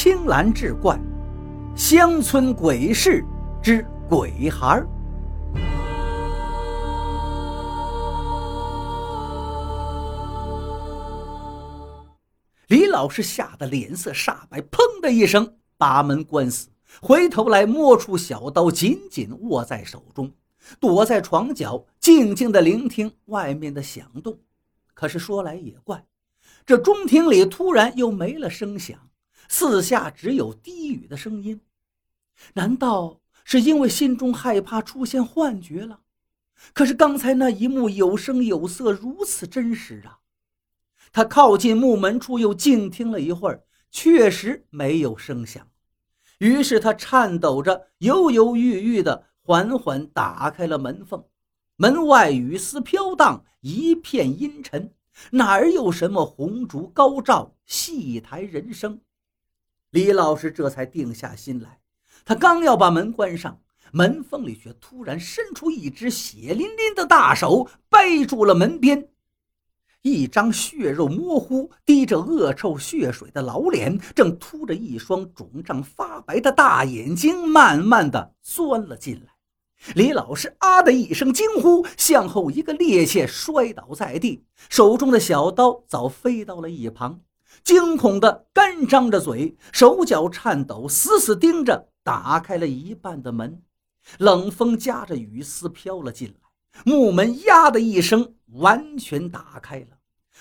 青蓝志怪乡村鬼事之鬼孩儿。李老师吓得脸色煞白，砰的一声把门关死，回头来摸出小刀，紧紧握在手中，躲在床角，静静的聆听外面的响动。可是说来也怪，这中庭里突然又没了声响，四下只有低语的声音。难道是因为心中害怕出现幻觉了？可是刚才那一幕有声有色，如此真实啊！他靠近木门处，又静听了一会儿，确实没有声响。于是他颤抖着，犹犹豫豫地缓缓打开了门缝。门外雨丝飘荡，一片阴沉，哪儿有什么红烛高照、戏台人生？李老师这才定下心来。他刚要把门关上，门缝里却突然伸出一只血淋淋的大手，掰住了门边。一张血肉模糊、滴着恶臭血水的老脸，正凸着一双肿胀发白的大眼睛，慢慢的钻了进来。李老师啊的一声惊呼，向后一个趔趄，摔倒在地，手中的小刀早飞到了一旁，惊恐的干张着嘴，手脚颤抖，死死盯着打开了一半的门。冷风夹着雨丝飘了进来，木门呀的一声。完全打开了，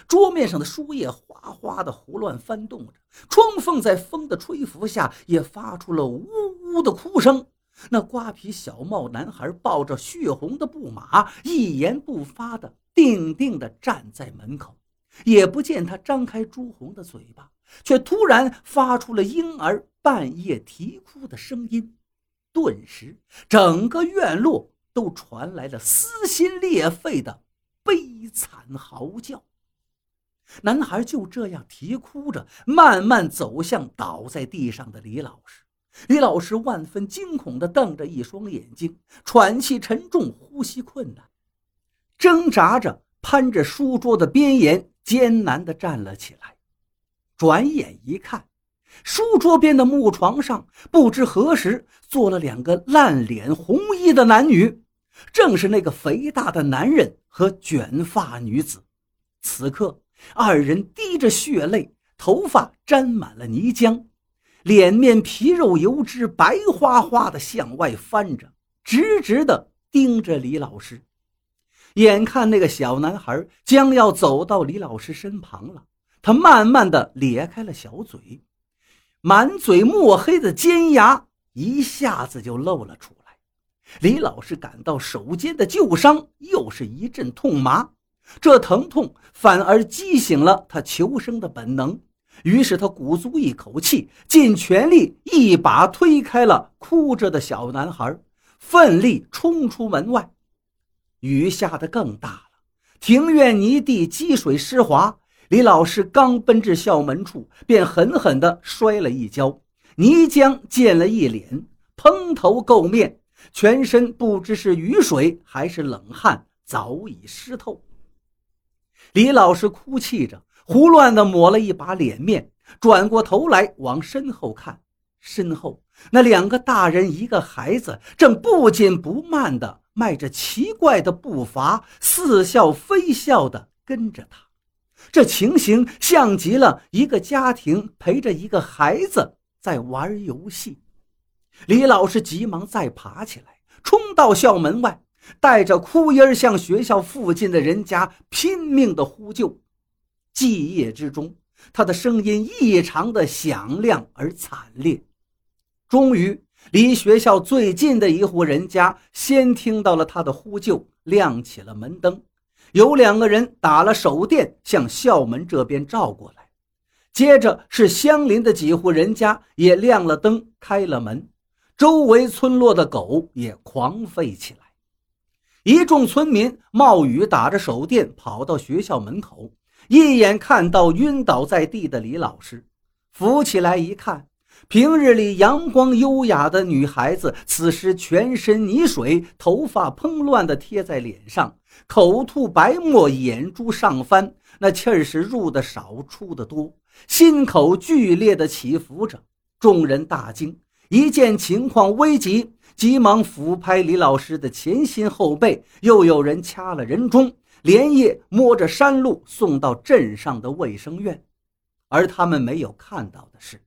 桌面上的书页哗哗的胡乱翻动着，窗缝在风的吹拂下也发出了呜呜的哭声。那瓜皮小帽男孩抱着血红的布马，一言不发的定定的站在门口，也不见他张开朱红的嘴巴，却突然发出了婴儿半夜啼哭的声音。顿时，整个院落都传来了撕心裂肺的。悲惨嚎叫，男孩就这样啼哭着，慢慢走向倒在地上的李老师。李老师万分惊恐地瞪着一双眼睛，喘气沉重，呼吸困难，挣扎着攀着书桌的边沿，艰难地站了起来。转眼一看，书桌边的木床上，不知何时坐了两个烂脸红衣的男女。正是那个肥大的男人和卷发女子。此刻，二人滴着血泪，头发沾满了泥浆，脸面皮肉油脂白花花的向外翻着，直直的盯着李老师。眼看那个小男孩将要走到李老师身旁了，他慢慢的咧开了小嘴，满嘴墨黑的尖牙一下子就露了出来。李老师感到手间的旧伤又是一阵痛麻，这疼痛反而激醒了他求生的本能。于是他鼓足一口气，尽全力一把推开了哭着的小男孩，奋力冲出门外。雨下得更大了，庭院泥地积水湿滑。李老师刚奔至校门处，便狠狠地摔了一跤，泥浆溅了一脸，蓬头垢面。全身不知是雨水还是冷汗，早已湿透。李老师哭泣着，胡乱地抹了一把脸面，转过头来往身后看，身后那两个大人，一个孩子，正不紧不慢地迈着奇怪的步伐，似笑非笑地跟着他。这情形像极了一个家庭陪着一个孩子在玩游戏。李老师急忙再爬起来，冲到校门外，带着哭音向学校附近的人家拼命的呼救。寂夜之中，他的声音异常的响亮而惨烈。终于，离学校最近的一户人家先听到了他的呼救，亮起了门灯。有两个人打了手电向校门这边照过来，接着是相邻的几户人家也亮了灯，开了门。周围村落的狗也狂吠起来，一众村民冒雨打着手电跑到学校门口，一眼看到晕倒在地的李老师，扶起来一看，平日里阳光优雅的女孩子，此时全身泥水，头发蓬乱地贴在脸上，口吐白沫，眼珠上翻，那气儿是入的少，出的多，心口剧烈地起伏着。众人大惊，一见情况危急，急忙俯拍李老师的前心后背，又有人掐了人中，连夜摸着山路送到镇上的卫生院。而他们没有看到的是，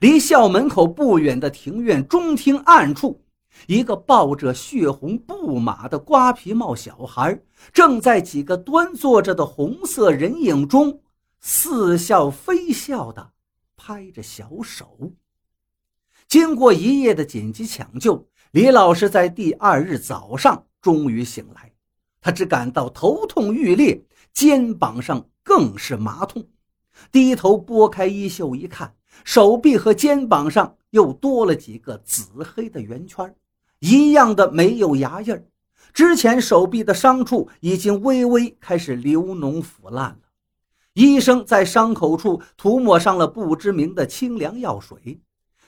离校门口不远的庭院中庭暗处。一个抱着血红布马的瓜皮帽小孩，正在几个端坐着的红色人影中似笑非笑地拍着小手。经过一夜的紧急抢救，李老师在第二日早上终于醒来。他只感到头痛欲裂，肩膀上更是麻痛。低头拨开衣袖一看，手臂和肩膀上又多了几个紫黑的圆圈。一样的没有牙印儿，之前手臂的伤处已经微微开始流脓腐烂了。医生在伤口处涂抹上了不知名的清凉药水。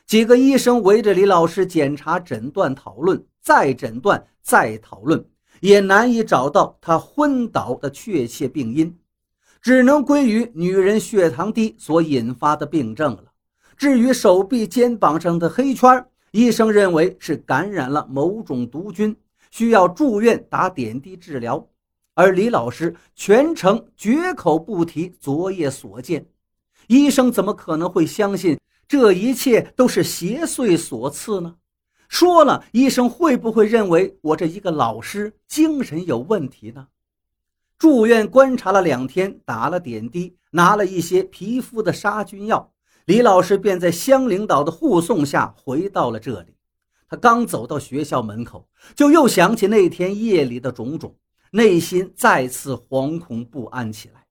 几个医生围着李老师检查、诊断、讨论，再诊断、再讨论，也难以找到他昏倒的确切病因，只能归于女人血糖低所引发的病症了。至于手臂、肩膀上的黑圈医生认为是感染了某种毒菌，需要住院打点滴治疗。而李老师全程绝口不提昨夜所见，医生怎么可能会相信这一切都是邪祟所赐呢？说了，医生会不会认为我这一个老师精神有问题呢？住院观察了两天，打了点滴，拿了一些皮肤的杀菌药。李老师便在乡领导的护送下回到了这里。他刚走到学校门口，就又想起那天夜里的种种，内心再次惶恐不安起来。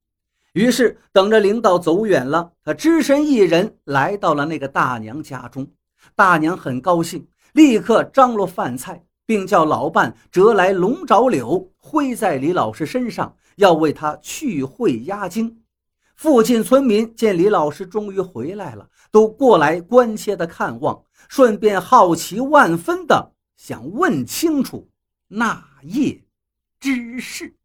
于是，等着领导走远了，他只身一人来到了那个大娘家中。大娘很高兴，立刻张罗饭菜，并叫老伴折来龙爪柳，挥在李老师身上，要为他去秽压惊。附近村民见李老师终于回来了，都过来关切的看望，顺便好奇万分的想问清楚那夜之事。